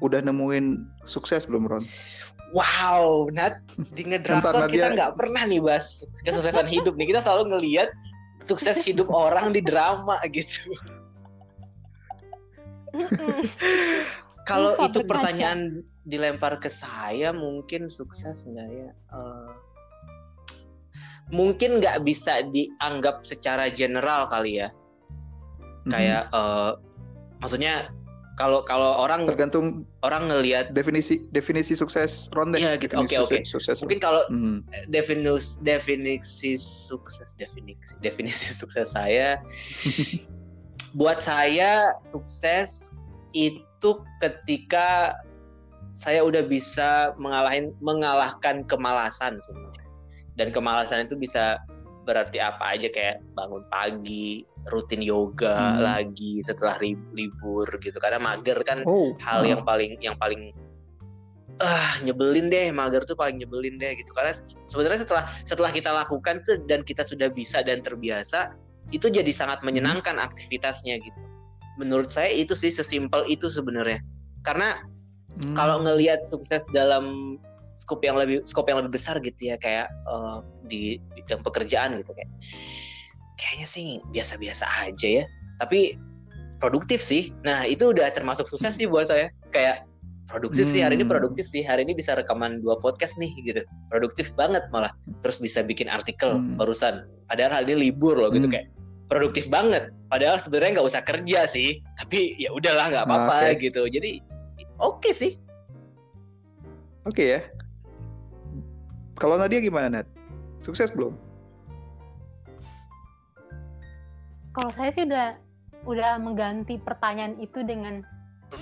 udah nemuin sukses belum Ron? Wow, Nat, di ngedrakor kita nggak pernah nih bahas kesuksesan hidup nih. Kita selalu ngelihat sukses hidup orang di drama gitu. Kalau itu pertanyaan dilempar ke saya, mungkin sukses nggak ya? Uh, mungkin nggak bisa dianggap secara general kali ya. Kayak, uh, maksudnya kalau kalau orang tergantung orang ngelihat definisi definisi sukses ronde Iya gitu. Oke oke. Okay, okay. Mungkin kalau hmm. definisi definisi sukses definisi definisi sukses saya buat saya sukses itu ketika saya udah bisa mengalahin mengalahkan kemalasan sebenarnya. Dan kemalasan itu bisa berarti apa aja kayak bangun pagi, rutin yoga hmm. lagi setelah libur gitu karena mager kan oh. hal yang paling yang paling ah nyebelin deh mager tuh paling nyebelin deh gitu karena sebenarnya setelah setelah kita lakukan tuh dan kita sudah bisa dan terbiasa itu jadi sangat menyenangkan hmm. aktivitasnya gitu menurut saya itu sih sesimpel itu sebenarnya karena hmm. kalau ngelihat sukses dalam skop yang lebih skop yang lebih besar gitu ya kayak uh, di bidang pekerjaan gitu kayak kayaknya sih biasa-biasa aja ya. Tapi produktif sih. Nah itu udah termasuk sukses sih buat saya. Kayak produktif hmm. sih hari ini hmm. produktif sih. Hari ini bisa rekaman dua podcast nih gitu. Produktif banget malah. Terus bisa bikin artikel hmm. barusan. Padahal hari ini libur loh gitu hmm. kayak produktif banget. Padahal sebenarnya nggak usah kerja sih. Tapi ya udahlah nggak apa-apa okay. gitu. Jadi oke okay sih. Oke okay ya. Kalau Nadia gimana Nat sukses belum kalau saya sih udah udah mengganti pertanyaan itu dengan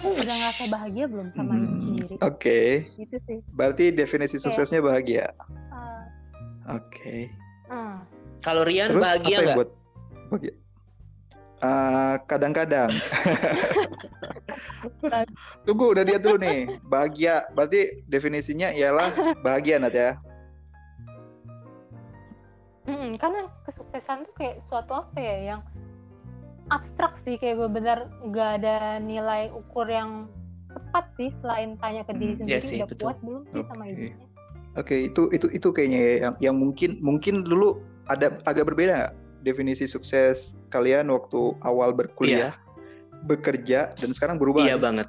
udah ngerasa bahagia belum sama hmm, diri sendiri. Oke. Okay. Itu sih. Berarti definisi suksesnya bahagia. Uh, Oke. Okay. Uh. Kalau Rian Terus, bahagia nggak? Buat bahagia? Uh, kadang-kadang. Tunggu, udah dia dulu nih. Bahagia, berarti definisinya ialah bahagia Nat ya? Hmm, karena kesuksesan tuh kayak suatu apa ya yang abstrak sih kayak benar nggak ada nilai ukur yang tepat sih selain tanya ke diri hmm, sendiri ya sih, udah betul. kuat belum sih okay. sama hidupnya. Oke, okay, itu itu itu kayaknya ya, yang yang mungkin mungkin dulu ada agak berbeda gak? definisi sukses kalian waktu awal berkuliah, yeah. bekerja dan sekarang berubah. Iya banget.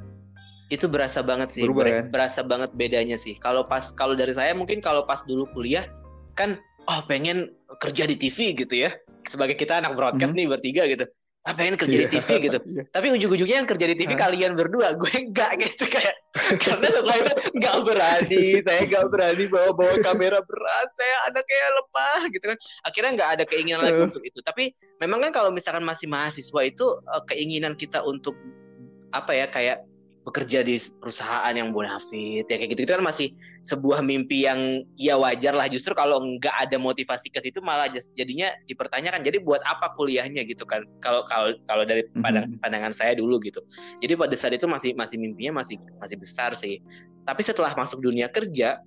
Itu berasa banget sih. Berubah, Ber kan? Berasa banget bedanya sih. Kalau pas kalau dari saya mungkin kalau pas dulu kuliah kan oh pengen kerja di TV gitu ya. Sebagai kita anak broadcast mm -hmm. nih bertiga gitu ah pengen kerja yeah. di TV gitu yeah. tapi ujung-ujungnya yang kerja di TV huh? kalian berdua gue enggak gitu kayak karena setelah itu enggak berani saya enggak berani bawa-bawa kamera berat saya anaknya lemah gitu kan akhirnya enggak ada keinginan lagi untuk itu tapi memang kan kalau misalkan masih mahasiswa itu eh, keinginan kita untuk apa ya kayak bekerja di perusahaan yang bonafit ya kayak gitu itu kan masih sebuah mimpi yang ya wajar lah. Justru kalau nggak ada motivasi ke situ malah jadinya dipertanyakan jadi buat apa kuliahnya? gitu kan. Kalau kalau kalau dari mhm. pandang, pandangan saya dulu gitu. Jadi pada saat itu masih masih mimpinya masih masih besar sih. Tapi setelah masuk dunia kerja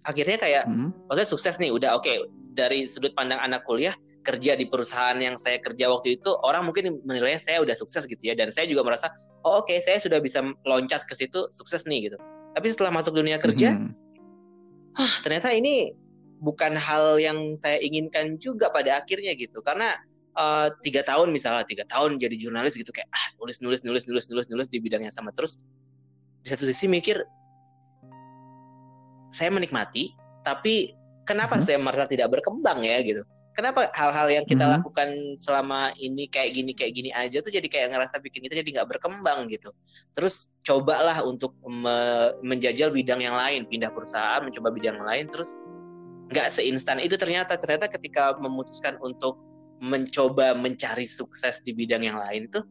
akhirnya kayak mm-hmm. maksudnya sukses nih udah oke. Okay, dari sudut pandang anak kuliah kerja di perusahaan yang saya kerja waktu itu orang mungkin menilai saya udah sukses gitu ya. Dan saya juga merasa oh oke okay, saya sudah bisa loncat ke situ sukses nih gitu. Tapi setelah masuk dunia kerja mm -hmm. huh, ternyata ini bukan hal yang saya inginkan juga pada akhirnya gitu. Karena uh, tiga tahun misalnya tiga tahun jadi jurnalis gitu kayak ah nulis nulis nulis nulis nulis nulis di bidang yang sama. Terus di satu sisi mikir saya menikmati tapi kenapa mm -hmm. saya merasa tidak berkembang ya gitu kenapa hal-hal yang kita hmm. lakukan selama ini kayak gini kayak gini aja tuh jadi kayak ngerasa bikin kita jadi nggak berkembang gitu. Terus cobalah untuk me menjajal bidang yang lain pindah perusahaan mencoba bidang yang lain terus nggak seinstan. Itu ternyata ternyata ketika memutuskan untuk mencoba mencari sukses di bidang yang lain tuh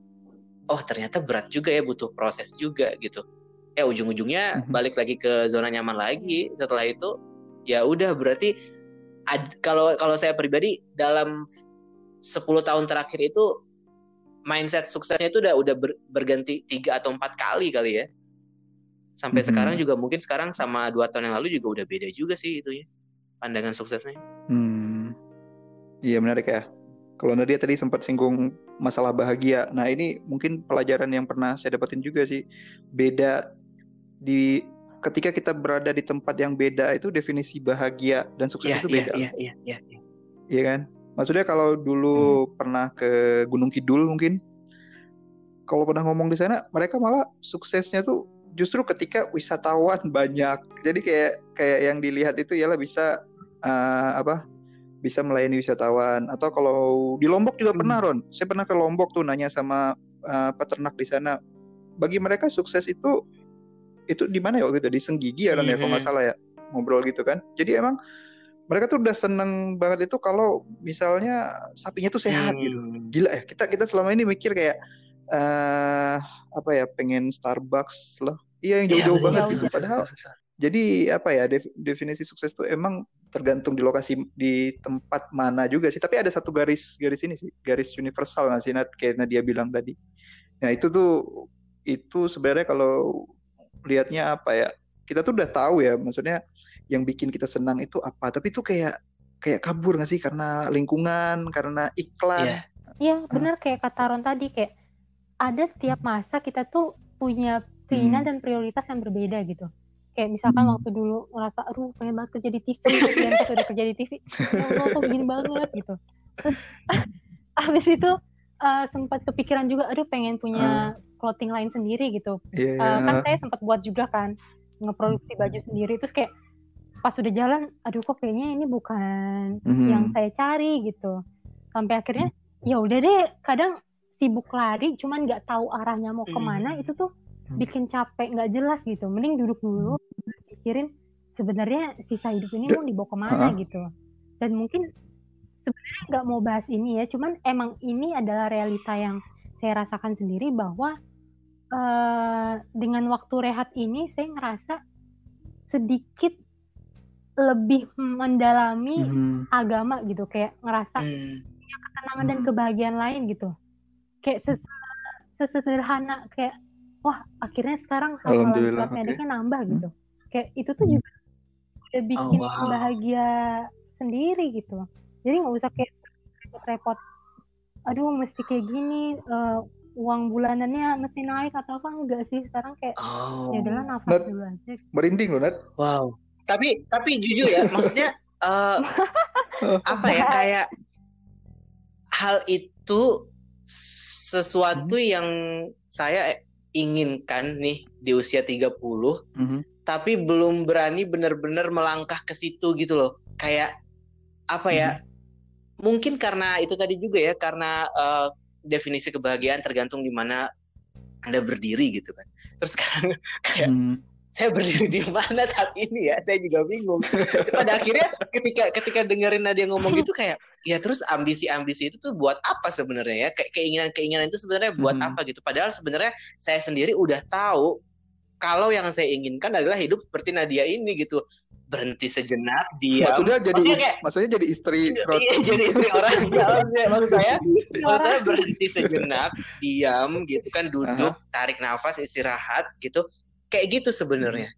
oh ternyata berat juga ya butuh proses juga gitu. Ya ujung-ujungnya hmm. balik lagi ke zona nyaman lagi. Setelah itu ya udah berarti kalau kalau saya pribadi dalam 10 tahun terakhir itu mindset suksesnya itu udah udah ber, berganti tiga atau empat kali kali ya sampai hmm. sekarang juga mungkin sekarang sama dua tahun yang lalu juga udah beda juga sih itu ya pandangan suksesnya. Hmm. Iya menarik ya. Kalau Nadia tadi sempat singgung masalah bahagia. Nah ini mungkin pelajaran yang pernah saya dapetin juga sih. Beda di ketika kita berada di tempat yang beda itu definisi bahagia dan sukses yeah, itu beda. Iya, iya, iya, iya. Iya kan? Maksudnya kalau dulu hmm. pernah ke Gunung Kidul mungkin kalau pernah ngomong di sana mereka malah suksesnya tuh justru ketika wisatawan banyak. Jadi kayak kayak yang dilihat itu ialah bisa uh, apa? Bisa melayani wisatawan atau kalau di Lombok juga hmm. pernah Ron. Saya pernah ke Lombok tuh nanya sama uh, peternak di sana. Bagi mereka sukses itu itu di mana ya waktu itu di Senggigi ya kan mm -hmm. ya kalau nggak hmm. salah ya ngobrol gitu kan. Jadi emang mereka tuh udah seneng banget itu kalau misalnya sapinya tuh sehat gitu. hmm. gitu. Gila ya kita kita selama ini mikir kayak uh, apa ya pengen Starbucks lah. Iya yang iya, jauh-jauh ya, banget gitu. Padahal jadi apa ya definisi sukses tuh emang tergantung di lokasi di tempat mana juga sih. Tapi ada satu garis garis ini sih garis universal nggak sih Nat? Kayak Nadia bilang tadi. Nah itu tuh itu sebenarnya kalau lihatnya apa ya kita tuh udah tahu ya maksudnya yang bikin kita senang itu apa. Tapi itu kayak kayak kabur nggak sih? Karena lingkungan karena iklan. Iya. Yeah. benar kayak kata Ron tadi kayak ada setiap masa kita tuh punya keinginan hmm. dan prioritas yang berbeda gitu. Kayak misalkan hmm. waktu dulu ngerasa aduh pengen banget kerja di TV yang pas udah kerja di TV oh, kok begini banget gitu. Terus habis itu uh, sempat kepikiran juga aduh pengen punya hmm clothing line sendiri gitu. Yeah, uh, kan saya sempat buat juga kan ngeproduksi baju sendiri terus kayak pas udah jalan aduh kok kayaknya ini bukan mm-hmm. yang saya cari gitu. Sampai akhirnya ya udah deh kadang sibuk lari cuman nggak tahu arahnya mau ke mana mm-hmm. itu tuh mhm. bikin capek nggak jelas gitu. Mending duduk dulu pikirin sebenarnya sisa hidup ini mau dibawa ke mana uh-huh. gitu. Dan mungkin sebenarnya nggak mau bahas ini ya, cuman emang ini adalah realita yang saya rasakan sendiri bahwa uh, dengan waktu rehat ini saya ngerasa sedikit lebih mendalami hmm. agama gitu kayak ngerasa hmm. punya ketenangan hmm. dan kebahagiaan lain gitu kayak ses sesederhana kayak wah akhirnya sekarang hafalan surat okay. nambah gitu hmm. kayak itu tuh juga udah bikin oh, wow. bahagia sendiri gitu jadi nggak usah kayak repot-repot aduh mesti kayak gini uh, uang bulanannya mesti naik atau apa enggak sih sekarang kayak oh. ya adalah nafas Nat, dulu aja merinding loh Nat wow tapi tapi jujur ya maksudnya uh, apa ya kayak hal itu sesuatu hmm. yang saya inginkan nih di usia 30 hmm. tapi belum berani benar-benar melangkah ke situ gitu loh kayak apa ya hmm. mungkin karena itu tadi juga ya karena uh, definisi kebahagiaan tergantung di mana anda berdiri gitu kan. Terus sekarang kayak hmm. saya berdiri di mana saat ini ya? Saya juga bingung. Pada akhirnya ketika ketika dengerin Nadia ngomong gitu kayak ya terus ambisi-ambisi itu tuh buat apa sebenarnya ya? Kayak keinginan-keinginan itu sebenarnya buat hmm. apa gitu? Padahal sebenarnya saya sendiri udah tahu kalau yang saya inginkan adalah hidup seperti Nadia ini gitu berhenti sejenak dia maksudnya jadi maksudnya, kayak, maksudnya jadi istri iya, jadi istri orang. Maksud saya maksudnya berhenti sejenak diam gitu kan duduk uh-huh. tarik nafas istirahat gitu. Kayak gitu sebenarnya.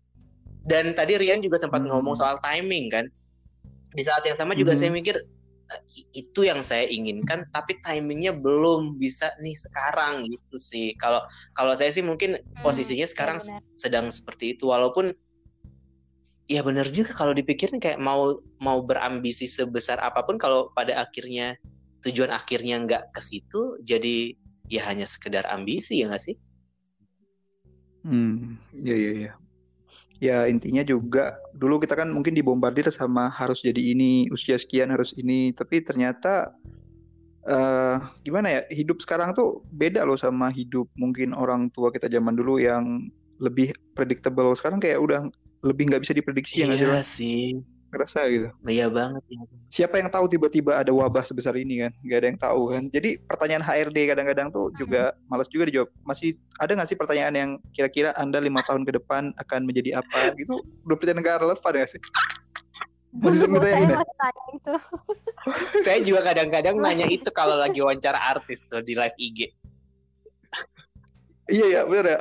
Dan tadi Rian juga sempat hmm. ngomong soal timing kan. Di saat yang sama juga hmm. saya mikir eh, itu yang saya inginkan tapi timingnya belum bisa nih sekarang gitu sih. Kalau kalau saya sih mungkin hmm, posisinya sekarang sedang seperti itu. Walaupun ya benar juga kalau dipikirin kayak mau mau berambisi sebesar apa pun kalau pada akhirnya tujuan akhirnya nggak ke situ jadi ya hanya sekedar ambisi ya nggak sih? Hmm, ya ya ya. Ya intinya juga dulu kita kan mungkin dibombardir sama harus jadi ini usia sekian harus ini tapi ternyata uh, gimana ya hidup sekarang tuh beda loh sama hidup mungkin orang tua kita zaman dulu yang lebih predictable sekarang kayak udah lebih nggak bisa diprediksi ya iya sih. Ngerasa gitu. Iya banget ya siapa yang tahu tiba-tiba ada wabah sebesar ini kan? Nggak ada yang tahu kan? Jadi pertanyaan HRD kadang-kadang tuh juga malas juga dijawab. Masih ada nggak sih pertanyaan yang kira-kira anda lima tahun ke depan akan menjadi apa? Gitu udah pertanyaan nggak relevan ya sih? Masih sering itu. Saya juga kadang-kadang nanya itu kalau lagi wawancara artis tuh di live IG iya ya benar ya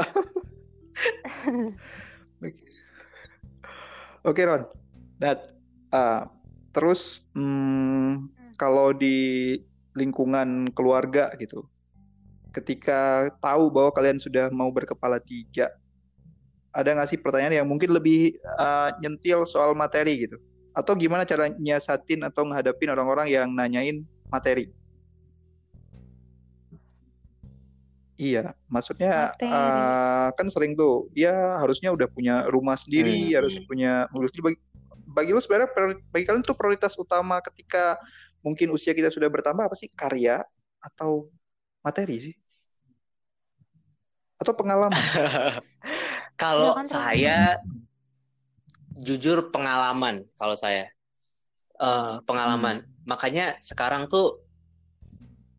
Oke Ron, dat uh, terus hmm, kalau di lingkungan keluarga gitu, ketika tahu bahwa kalian sudah mau berkepala tiga, ada nggak sih pertanyaan yang mungkin lebih uh, nyentil soal materi gitu? Atau gimana cara nyiasatin atau menghadapin orang-orang yang nanyain materi? Iya, maksudnya uh, kan sering tuh dia harusnya udah punya rumah sendiri, hmm. harus punya mobil sendiri. Bagi, bagi lu sebenarnya bagi kalian tuh prioritas utama ketika mungkin usia kita sudah bertambah apa sih karya atau materi sih? Atau pengalaman? kalau saya jujur pengalaman kalau saya uh, pengalaman. Hmm. Makanya sekarang tuh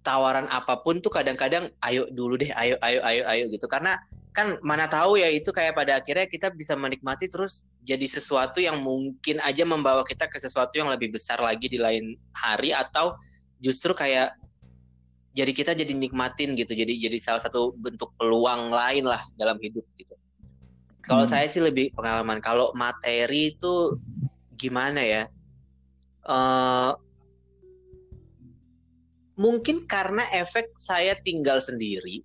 tawaran apa pun tuh kadang-kadang ayo dulu deh ayo ayo ayo ayo gitu. Karena kan mana tahu ya itu kayak pada akhirnya kita bisa menikmati terus jadi sesuatu yang mungkin aja membawa kita ke sesuatu yang lebih besar lagi di lain hari atau justru kayak jadi kita jadi nikmatin gitu jadi jadi salah satu bentuk peluang lain lah dalam hidup gitu. Kalau hmm. saya sih lebih pengalaman kalau materi itu gimana ya? Uh, mungkin karena efek saya tinggal sendiri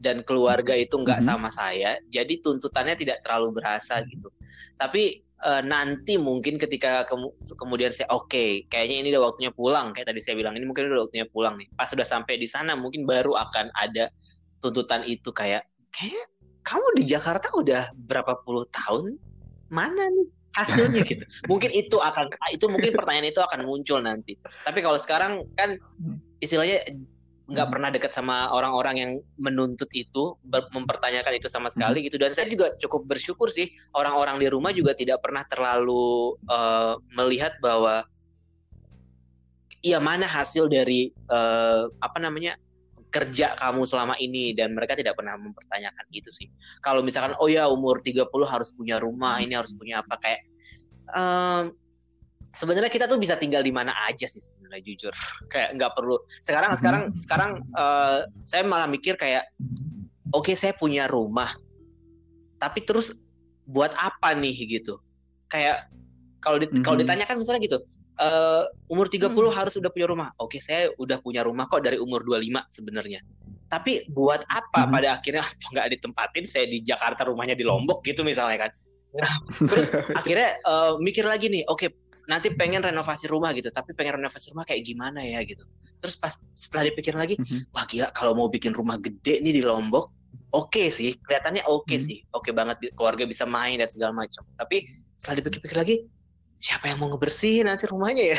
dan keluarga itu nggak mm -hmm. sama saya, jadi tuntutannya tidak terlalu berasa gitu. Tapi e, nanti mungkin ketika kemu kemudian saya oke, okay, kayaknya ini udah waktunya pulang, kayak tadi saya bilang ini mungkin udah waktunya pulang nih. Pas sudah sampai di sana mungkin baru akan ada tuntutan itu kayak kayak kamu di Jakarta udah berapa puluh tahun? Mana nih hasilnya gitu. Mungkin itu akan itu mungkin pertanyaan itu akan muncul nanti. Tapi kalau sekarang kan istilahnya nggak hmm. pernah dekat sama orang-orang yang menuntut itu mempertanyakan itu sama sekali hmm. gitu dan saya juga cukup bersyukur sih orang-orang di rumah juga tidak pernah terlalu uh, melihat bahwa iya mana hasil dari uh, apa namanya kerja kamu selama ini dan mereka tidak pernah mempertanyakan itu sih. Kalau misalkan oh ya umur 30 harus punya rumah, ini harus punya apa kayak um, sebenarnya kita tuh bisa tinggal di mana aja sih sebenarnya jujur kayak nggak perlu sekarang sekarang mm-hmm. sekarang uh, saya malah mikir kayak oke okay, saya punya rumah tapi terus buat apa nih gitu kayak kalau di, mm-hmm. kalau ditanyakan misalnya gitu uh, umur 30 mm-hmm. harus udah punya rumah oke okay, saya udah punya rumah kok dari umur 25 sebenarnya tapi buat apa mm-hmm. pada akhirnya nggak ditempatin saya di Jakarta rumahnya di Lombok gitu misalnya kan terus akhirnya uh, mikir lagi nih oke okay, nanti pengen renovasi rumah gitu tapi pengen renovasi rumah kayak gimana ya gitu. Terus pas setelah dipikir lagi mm-hmm. wah gila kalau mau bikin rumah gede nih di Lombok oke okay sih kelihatannya oke okay mm-hmm. sih oke okay banget keluarga bisa main dan segala macam. Tapi setelah dipikir-pikir lagi siapa yang mau ngebersihin nanti rumahnya ya?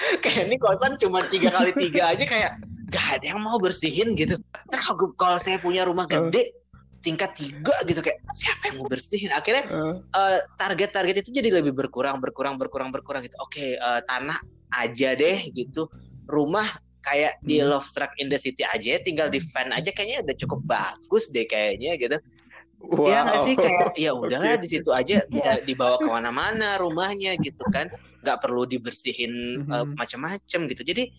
Kayak ini kosan cuma tiga kali tiga aja kayak gak ada yang mau bersihin gitu. Terus kalau saya punya rumah gede tingkat tiga gitu kayak siapa yang mau bersihin akhirnya uh. Uh, target-target itu jadi lebih berkurang berkurang berkurang berkurang gitu oke okay, uh, tanah aja deh gitu rumah kayak hmm. di Love Struck in the City aja tinggal di fan aja kayaknya udah cukup bagus deh kayaknya gitu Wow. Ya nggak sih kayak ya udahlah okay. di situ aja bisa dibawa ke mana-mana rumahnya gitu kan nggak perlu dibersihin mm -hmm. uh, macam-macam gitu jadi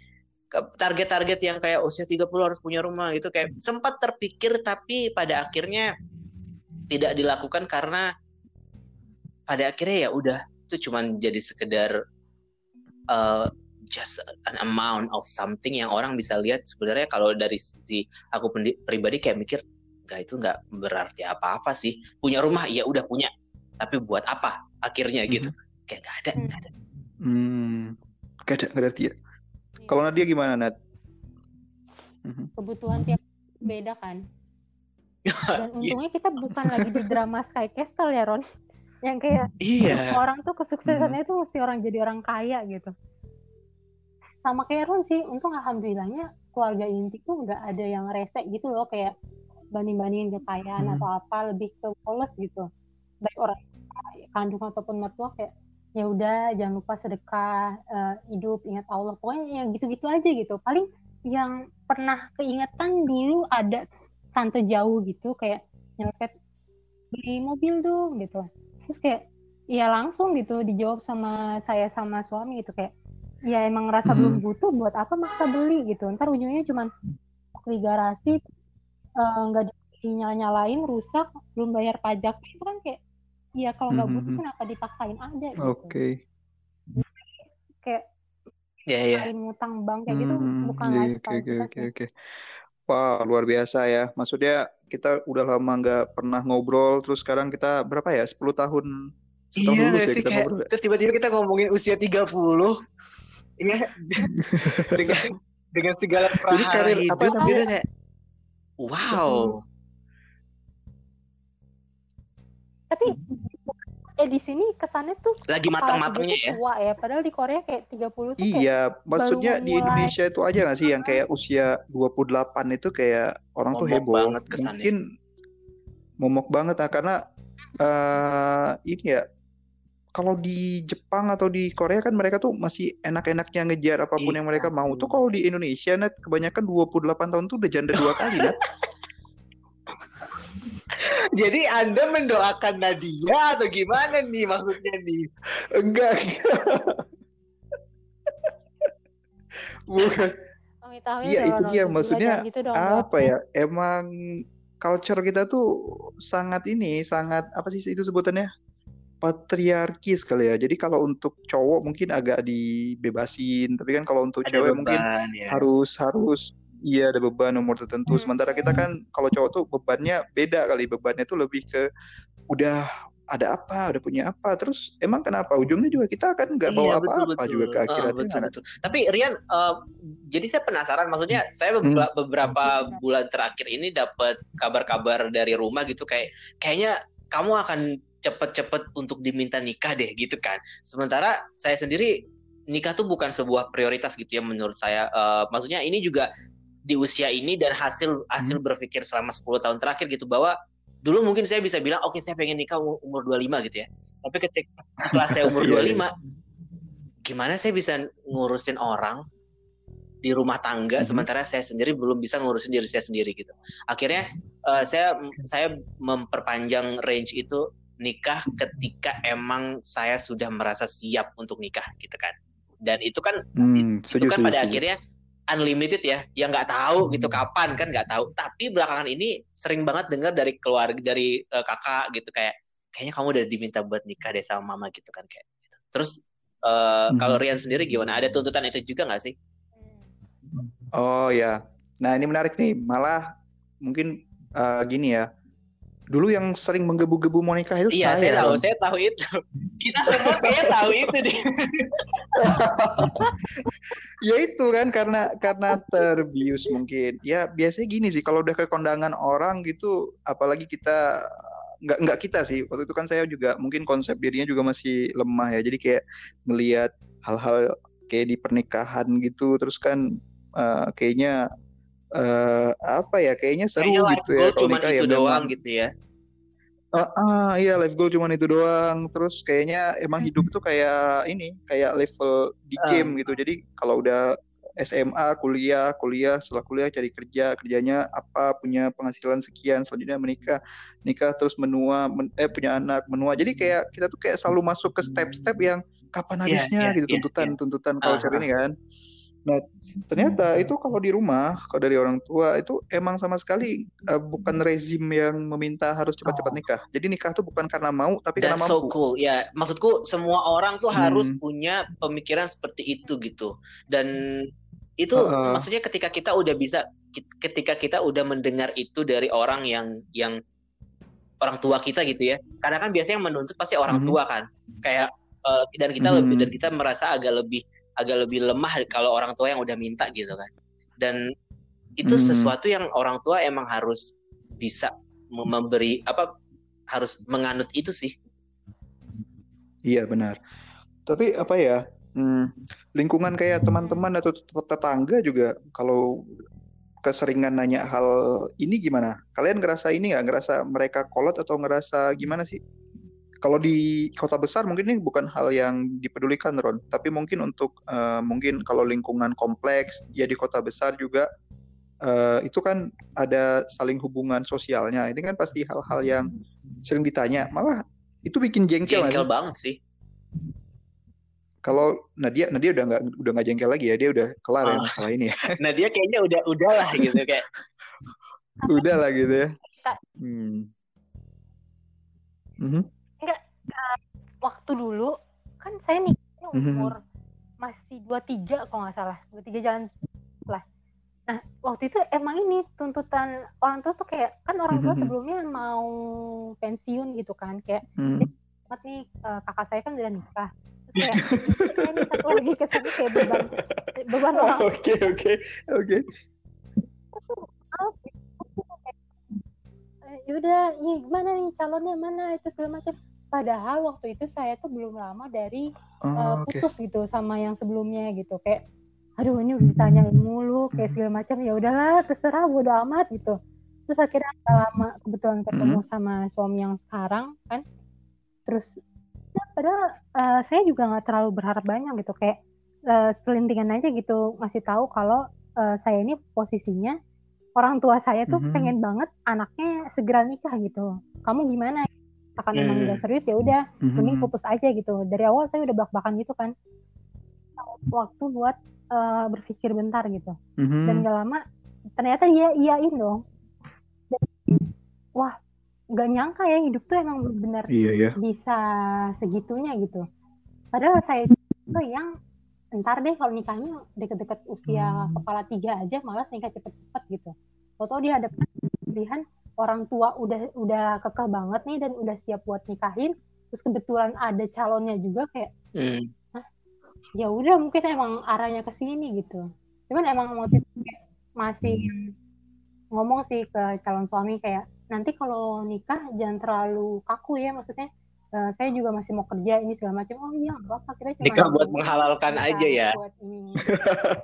target-target yang kayak usia 30 harus punya rumah gitu kayak sempat terpikir tapi pada akhirnya tidak dilakukan karena pada akhirnya ya udah itu cuma jadi sekedar uh, just an amount of something yang orang bisa lihat. Sebenarnya kalau dari sisi aku pribadi kayak mikir nggak itu nggak berarti apa-apa sih. Punya rumah ya udah punya tapi buat apa akhirnya? Gitu. Mm -hmm. kayak nggak ada nggak ada. Hmm. Nggak ada nggak ada ya kalau Nadia gimana Nat? Mhm. Kebutuhan tiap beda kan. Dan untungnya kita bukan lagi di drama Sky Castle ya Ron. Yang kayak iya. orang tuh kesuksesannya itu mesti orang jadi orang kaya gitu. Sama kayak Ron sih, untung alhamdulillahnya keluarga inti tuh nggak ada yang rese gitu loh kayak banding-bandingin kekayaan hmm. atau apa lebih ke polos gitu. Baik orang kandung ataupun mertua kayak ya udah jangan lupa sedekah uh, hidup ingat Allah. Pokoknya yang gitu-gitu aja gitu. Paling yang pernah keingetan dulu ada tante jauh gitu kayak nyelpet beli mobil dong gitu. Terus kayak ya langsung gitu dijawab sama saya sama suami gitu kayak ya emang ngerasa hmm. belum butuh buat apa maksa beli? Gitu. Ntar ujungnya cuman di garasi eh, nggak uh, dinyala nyalain rusak belum bayar pajak. Itu kan kayak Iya kalau nggak butuh mm-hmm. kenapa dipaksain ada gitu. Oke. Okay. Kayak ya yeah, yeah. ngutang bank kayak gitu mm-hmm. bukan yeah, Oke oke oke oke. Wah luar biasa ya. Maksudnya kita udah lama nggak pernah ngobrol terus sekarang kita berapa ya 10 tahun iya lulus ya kita kayak, ngobrol. terus tiba-tiba kita ngomongin usia 30 iya dengan dengan segala perahara hidup apa namanya? kayak wow tapi eh di sini kesannya tuh lagi matang-matangnya ya. Tua ya, padahal di Korea kayak 30 tuh Iya, kayak maksudnya di. Indonesia itu aja gak sih yang kayak usia 28 itu kayak orang momok tuh heboh. Banget kesannya. Mungkin momok banget nah, karena uh, ini ya kalau di Jepang atau di Korea kan mereka tuh masih enak-enaknya ngejar apa pun yang mereka mau. Tuh kalau di Indonesia net kebanyakan 28 tahun tuh udah janda dua kali net. Jadi Anda mendoakan Nadia atau gimana nih maksudnya nih? Enggak. Bukan. Iya itu dia maksudnya gitu dong, apa ya? Emang culture kita tuh sangat ini, sangat apa sih itu sebutannya? patriarki sekali ya. Jadi kalau untuk cowok mungkin agak dibebasin, tapi kan kalau untuk Ada cewek beban, mungkin ya. harus harus iya ada beban umur tertentu. Hmm. Sementara kita kan kalau cowok tuh bebannya beda kali. Bebannya tuh lebih ke udah ada apa, udah punya apa. Terus emang kenapa ujungnya juga kita kan nggak bawa iya, apa-apa juga ke akhiratnya. Oh, betul, betul. Tapi Rian, uh, jadi saya penasaran. Maksudnya saya beberapa, hmm. beberapa bulan terakhir ini dapat kabar-kabar dari rumah gitu kayak kayaknya kamu akan cepet-cepet untuk diminta nikah deh gitu kan. Sementara saya sendiri nikah tuh bukan sebuah prioritas gitu ya menurut saya. Uh, maksudnya ini juga di usia ini dan hasil hasil hmm. berpikir selama 10 tahun terakhir gitu bahwa dulu mungkin saya bisa bilang oke okay, saya pengen nikah umur 25 gitu ya. Tapi ketika setelah saya umur 25 iya, iya. gimana saya bisa ngurusin orang di rumah tangga hmm. sementara saya sendiri belum bisa ngurusin diri saya sendiri gitu. Akhirnya uh, saya saya memperpanjang range itu nikah ketika emang saya sudah merasa siap untuk nikah gitu kan. Dan itu kan hmm, itu kan pada akhirnya unlimited ya. Yang nggak tahu gitu hmm. kapan kan nggak tahu. Tapi belakangan ini sering banget dengar dari keluarga dari uh, kakak gitu kayak kayaknya kamu udah diminta buat nikah deh sama mama gitu kan kayak gitu. terus uh, hmm. kalau Rian sendiri gimana? Ada tuntutan itu juga nggak sih? Oh ya nah ini menarik nih. Malah mungkin uh, gini ya dulu yang sering menggebu-gebu Monica itu iya, saya. Iya, saya tahu, saya tahu itu. Kita semua saya tahu itu deh. ya itu kan karena karena terbius mungkin. Ya biasanya gini sih kalau udah ke kondangan orang gitu, apalagi kita nggak nggak kita sih waktu itu kan saya juga mungkin konsep dirinya juga masih lemah ya jadi kayak melihat hal-hal kayak di pernikahan gitu terus kan uh, kayaknya uh, apa ya kayaknya seru kayaknya gitu ya cuma itu ya doang gitu ya Uh, uh, iya life goal cuma itu doang. Terus kayaknya emang hidup tuh kayak ini, kayak level di game uh. gitu. Jadi kalau udah SMA, kuliah, kuliah, setelah kuliah cari kerja, kerjanya apa, punya penghasilan sekian, selanjutnya menikah, nikah terus menua, men, eh punya anak, menua. Jadi kayak kita tuh kayak selalu masuk ke step-step yang kapan iya, habisnya yeah, yeah, gitu, tuntutan, yeah, yeah. tuntutan culture uh -huh. ini kan. Nah, ternyata itu kalau di rumah kalau dari orang tua itu emang sama sekali uh, bukan rezim yang meminta harus cepat-cepat oh. nikah. Jadi nikah tuh bukan karena mau tapi That's karena mampu. so cool ya. Maksudku semua orang tuh harus hmm. punya pemikiran seperti itu gitu. Dan itu uh, maksudnya ketika kita udah bisa ketika kita udah mendengar itu dari orang yang yang orang tua kita gitu ya. Karena kan biasanya yang menuntut pasti orang uh tua kan. Kayak uh, dan kita uh lebih dan kita merasa agak lebih agak lebih lemah kalau orang tua yang udah minta gitu kan. Dan itu hmm. sesuatu yang orang tua emang harus bisa memberi apa harus menganut itu sih. Iya benar. Tapi apa ya hmm, lingkungan kayak teman-teman atau tetangga juga kalau keseringan nanya hal ini gimana? Kalian ngerasa ini nggak? Ngerasa mereka kolot atau ngerasa gimana sih kalau di kota besar mungkin ini bukan hal yang dipedulikan Ron, tapi mungkin untuk uh, mungkin kalau lingkungan kompleks ya di kota besar juga uh, itu kan ada saling hubungan sosialnya. Ini kan pasti hal-hal yang sering ditanya. Malah itu bikin jengkel. Jengkel banget sih. Kalau Nadia, Nadia udah nggak udah nggak jengkel lagi ya, dia udah kelar oh. ya masalah ini ya. Nadia kayaknya udah udahlah gitu kayak. udah lah gitu ya. Hmm. Mm -hmm waktu dulu kan saya nikahnya mhm. umur mm -hmm. masih 23 kalau nggak salah 23 jalan lah Nah, waktu itu emang ini tuntutan orang tua tuh kayak kan orang tua mm-hmm. sebelumnya mau pensiun gitu kan, kayak mm. nih uh, kakak saya kan udah nikah. Kayak ini satu lagi kayak beban beban orang. Oke oke oke. Yaudah, ya gimana nih calonnya mana itu segala macam. Padahal waktu itu saya tuh belum lama dari oh, uh, putus okay. gitu sama yang sebelumnya gitu. Kayak aduh ini udah ditanyain mulu kayak hmm. segala macam ya udahlah terserah bodo amat gitu terus akhirnya lama kebetulan ketemu hmm. sama suami yang sekarang kan terus ya, padahal uh, saya juga nggak terlalu berharap banyak gitu kayak uh, selintingan aja gitu ngasih tahu kalau uh, saya ini posisinya orang tua saya tuh hmm. pengen banget anaknya segera nikah gitu kamu gimana akan hmm. emang udah serius ya udah hmm. mending putus aja gitu dari awal saya udah bak-bakan gitu kan waktu buat uh, berpikir bentar gitu mm-hmm. dan gak lama ternyata dia iyain dong dan, wah gak nyangka ya hidup tuh emang benar iya, iya. bisa segitunya gitu padahal saya itu yang ntar deh kalau nikahnya deket-deket usia hmm. kepala tiga aja malas nikah cepet-cepet gitu atau dia ada pilihan orang tua udah udah kekeh banget nih dan udah siap buat nikahin terus kebetulan ada calonnya juga kayak hmm. Ya udah mungkin emang arahnya ke sini gitu. Cuman emang motif masih ngomong sih ke calon suami kayak nanti kalau nikah jangan terlalu kaku ya maksudnya uh, saya juga masih mau kerja ini segala macam. Oh iya apa kira cuma nikah buat menghalalkan aja ya. buat ini,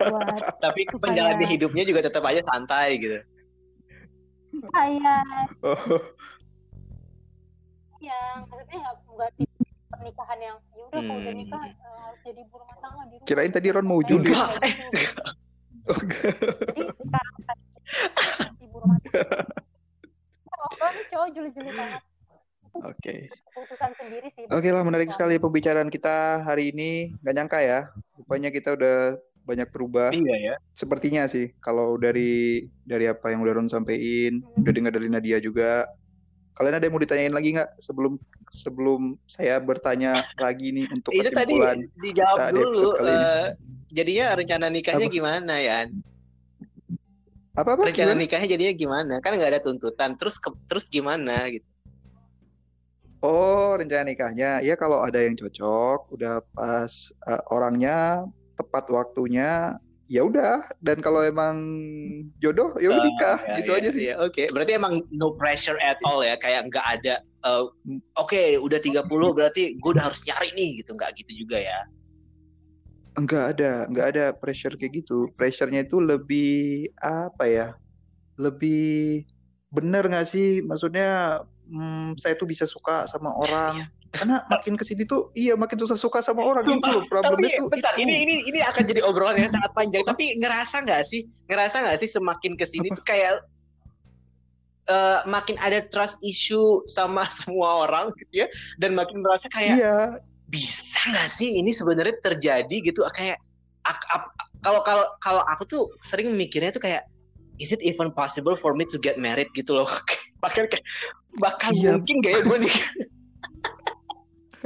buat tapi penjalanan hidupnya juga tetap aja santai gitu saya oh. ya maksudnya nggak pernikahan yang ya udah hmm. kalau udah nikah uh, harus jadi ibu rumah tangga di rumah. Kirain tadi Ron mau judi. Gitu. Jadi sekarang ibu rumah tangga. Oh, ini cowok juli-juli banget. Oke. Okay. Keputusan sendiri sih. Oke okay lah, menarik sekali pembicaraan kita hari ini. Gak nyangka ya, rupanya kita udah banyak berubah. Iya ya. Sepertinya sih, kalau dari dari apa yang udah Ron sampein, hmm. udah dengar dari Nadia juga. Kalian ada yang mau ditanyain lagi nggak sebelum sebelum saya bertanya lagi nih untuk itu tadi dijawab dulu uh, jadinya rencana nikahnya apa? gimana ya apa apa rencana gimana? nikahnya jadinya gimana kan nggak ada tuntutan terus ke, terus gimana gitu oh rencana nikahnya ya kalau ada yang cocok udah pas uh, orangnya tepat waktunya ya udah dan kalau emang jodoh ya udah oh, nikah ya, gitu ya, aja sih. Ya, Oke, okay. berarti emang no pressure at all ya, kayak nggak ada uh, oke okay, udah 30 berarti gue udah harus nyari nih gitu, nggak gitu juga ya. Enggak ada, enggak ada pressure kayak gitu. Pressure-nya itu lebih apa ya? Lebih bener nggak sih? Maksudnya hmm, saya tuh bisa suka sama orang. Karena makin ke sini tuh iya makin susah suka sama orang Sumpah, itu problemnya tapi, tuh. bentar, itu. ini ini ini akan jadi obrolan yang sangat panjang. Tapi ngerasa nggak sih ngerasa nggak sih semakin ke sini tuh kayak uh, makin ada trust issue sama semua orang gitu ya? Dan makin merasa kayak iya. bisa nggak sih ini sebenarnya terjadi gitu? Kayak kalau kalau kalau aku tuh sering mikirnya tuh kayak is it even possible for me to get married gitu loh? Bahkan bakal iya. mungkin gak ya gue nih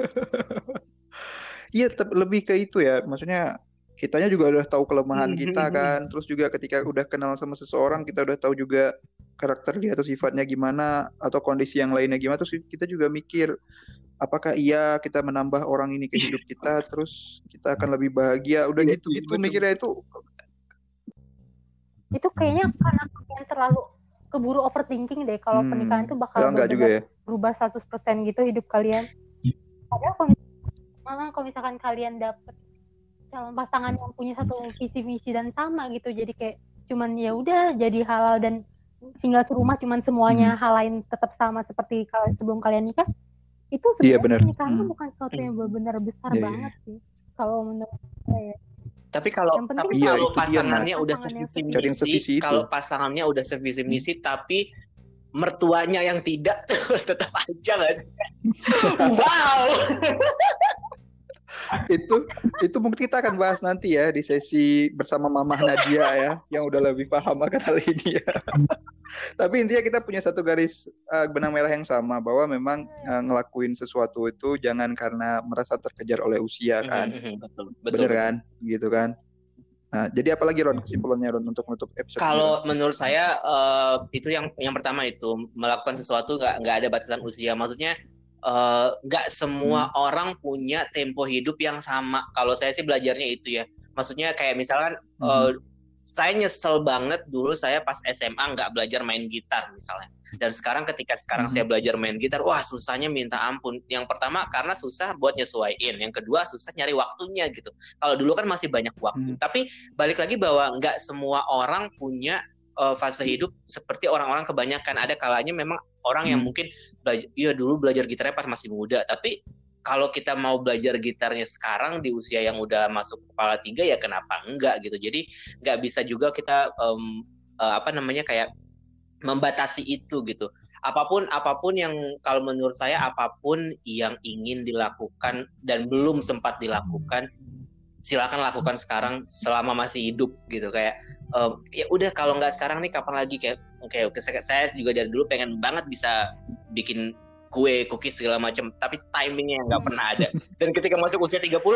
Iya, lebih ke itu ya. Maksudnya kitanya juga udah tahu kelemahan hmm, kita hmm, hmm. kan. Terus juga ketika udah kenal sama seseorang, kita udah tahu juga karakter dia atau sifatnya gimana atau kondisi yang lainnya gimana. Terus kita juga mikir apakah iya kita menambah orang ini ke hidup kita terus kita akan lebih bahagia. Udah iya, gitu gitu mikirnya itu itu kayaknya karena kalian terlalu keburu overthinking deh kalau hmm, pernikahan tuh bakal juga ya. berubah 100% gitu hidup kalian padahal kalau misalkan, kalau misalkan kalian dapet calon pasangan yang punya satu visi misi dan sama gitu jadi kayak cuman ya udah jadi halal dan tinggal serumah cuman semuanya hmm. hal lain tetap sama seperti kalau sebelum kalian nikah itu iya, sebenarnya yeah, nikahan hmm. bukan sesuatu yang benar-benar besar yeah, iya. banget yeah. sih kalau menurut saya tapi kalau tapi iya, kalau pasangannya udah sevisi misi kalau pasangannya udah sevisi misi hmm. tapi mertuanya yang tidak tetap aja sih? wow. itu itu mungkin kita akan bahas nanti ya di sesi bersama Mama Nadia ya yang udah lebih paham akan hal ini ya. Tapi intinya kita punya satu garis uh, benang merah yang sama bahwa memang uh, ngelakuin sesuatu itu jangan karena merasa terkejar oleh usia kan. betul, betul. Bener kan? Gitu kan? Nah, jadi apalagi Ron kesimpulannya Ron untuk menutup episode Kalau menurut saya uh, itu yang yang pertama itu melakukan sesuatu nggak nggak ada batasan usia. Maksudnya eh, nggak uh, semua hmm. orang punya tempo hidup yang sama. Kalau saya sih belajarnya itu ya. Maksudnya kayak misalkan hmm. uh, saya nyesel banget dulu saya pas SMA nggak belajar main gitar misalnya. Dan sekarang ketika sekarang hmm. saya belajar main gitar, wah susahnya minta ampun. Yang pertama karena susah buat nyesuaiin, yang kedua susah nyari waktunya gitu. Kalau dulu kan masih banyak waktu. Hmm. Tapi balik lagi bahwa nggak semua orang punya uh, fase hidup seperti orang-orang kebanyakan. Ada kalanya memang orang hmm. yang mungkin belajar, iya dulu belajar gitarnya pas masih muda, tapi kalau kita mau belajar gitarnya sekarang di usia yang udah masuk kepala tiga ya kenapa enggak gitu. Jadi nggak bisa juga kita um, uh, apa namanya kayak membatasi itu gitu. Apa pun apa pun yang kalau menurut saya apa pun yang ingin dilakukan dan belum sempat dilakukan silakan lakukan sekarang selama masih hidup gitu. Kayak um, ya udah kalau nggak sekarang nih kapan lagi? Kayak kayak saya juga dari dulu pengen banget bisa bikin kue, cookies segala macam, tapi timingnya nggak pernah ada. Dan ketika masuk usia 30, oh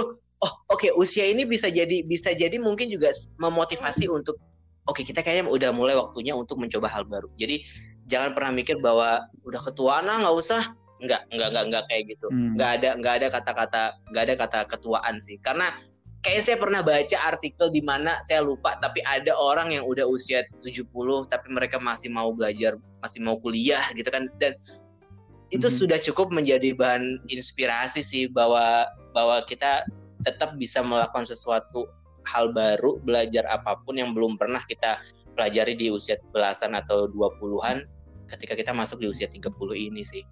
oke okay, usia ini bisa jadi bisa jadi mungkin juga memotivasi untuk oke okay, kita kayaknya udah mulai waktunya untuk mencoba hal baru. Jadi jangan pernah mikir bahwa udah ketuaan lah nggak usah. Nggak, nggak, nggak, nggak kayak gitu. Hmm. Nggak ada, nggak ada kata-kata, nggak ada kata ketuaan sih. Karena kayak saya pernah baca artikel di mana saya lupa tapi ada orang yang udah usia 70 tapi mereka masih mau belajar, masih mau kuliah gitu kan dan itu hmm. sudah cukup menjadi bahan inspirasi sih bahwa bahwa kita tetap bisa melakukan sesuatu hal baru, belajar apa pun yang belum pernah kita pelajari di usia belasan atau 20-an ketika kita masuk di usia 30 ini sih.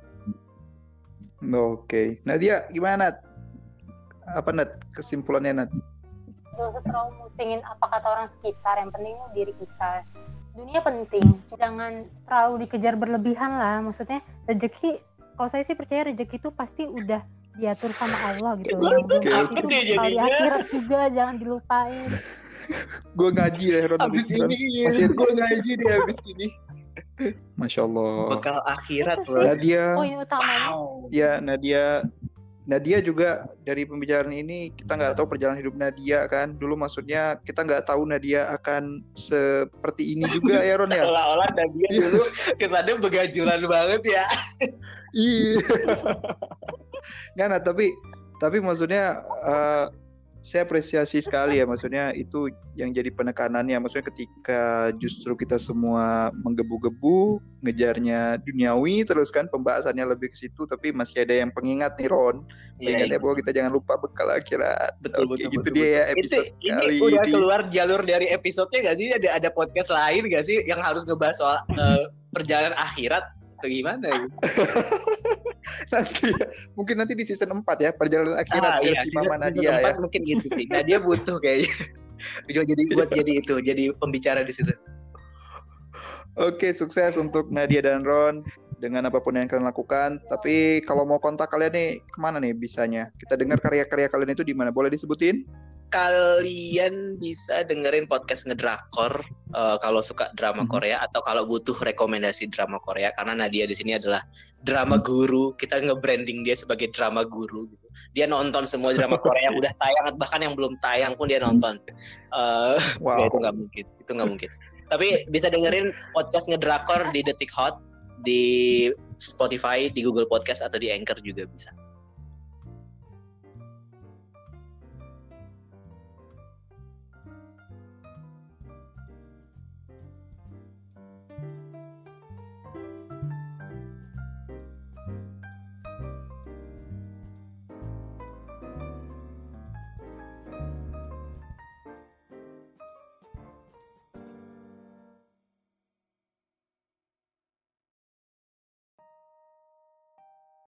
Oke. Okay. Nadia gimana? Apa Nat kesimpulannya Nat? Gak usah terlalu musingin apa kata orang sekitar, yang penting diri kita. Dunia penting, jangan terlalu dikejar berlebihan lah. Maksudnya rezeki kalau saya sih percaya rezeki itu pasti udah diatur sama Allah gitu. Yang itu bakal di akhirat juga jangan dilupain. Gue ngaji ya Ron abis ini. iya, gue ngaji deh abis ini. Masya Allah. Bekal akhirat loh. Nadia. Oh iya wow. Ya Nadia Nadia juga dari pembicaraan ini kita nggak tahu perjalanan hidup Nadia kan. Dulu maksudnya kita nggak tahu Nadia akan seperti ini juga ya Ron ya? Olah-olah Nadia iya. dulu kesannya begajulan banget ya. Iya. Nggak nah tapi tapi maksudnya uh, saya apresiasi sekali ya maksudnya itu yang jadi penekanannya. Maksudnya ketika justru kita semua menggebu-gebu ngejarnya duniawi terus kan pembahasannya lebih ke situ tapi masih ada yang pengingat nih Ron. Yeah, ya bahwa kita jangan lupa bekal akhirat. Betul Oke, betul gitu betul, dia betul. ya episode itu, kali ini. udah keluar jalur dari episodenya gak sih? Ada ada podcast lain gak sih yang harus ngebahas soal uh, perjalanan akhirat? Atau gimana? ya? nanti mungkin nanti di season 4 ya perjalanan akhirat ah, iya, Mama Nadia ya. mungkin gitu sih. Nadia butuh kayaknya. jadi buat jadi itu, jadi pembicara di situ. Oke, sukses untuk Nadia dan Ron dengan apa pun yang kalian lakukan. Tapi kalau mau kontak kalian nih, ke mana nih bisanya? Kita dengar karya-karya kalian itu di mana? Boleh disebutin? Kalian bisa dengerin podcast ngedrakor uh, kalau suka drama mm-hmm. Korea atau kalau butuh rekomendasi drama Korea karena Nadia di sini adalah drama guru kita nge-branding dia sebagai drama guru gitu. dia nonton semua drama Korea yang udah tayang bahkan yang belum tayang pun dia nonton uh, wow. ya itu nggak mungkin itu nggak mungkin tapi bisa dengerin podcast ngedrakor di Detik Hot di Spotify di Google Podcast atau di Anchor juga bisa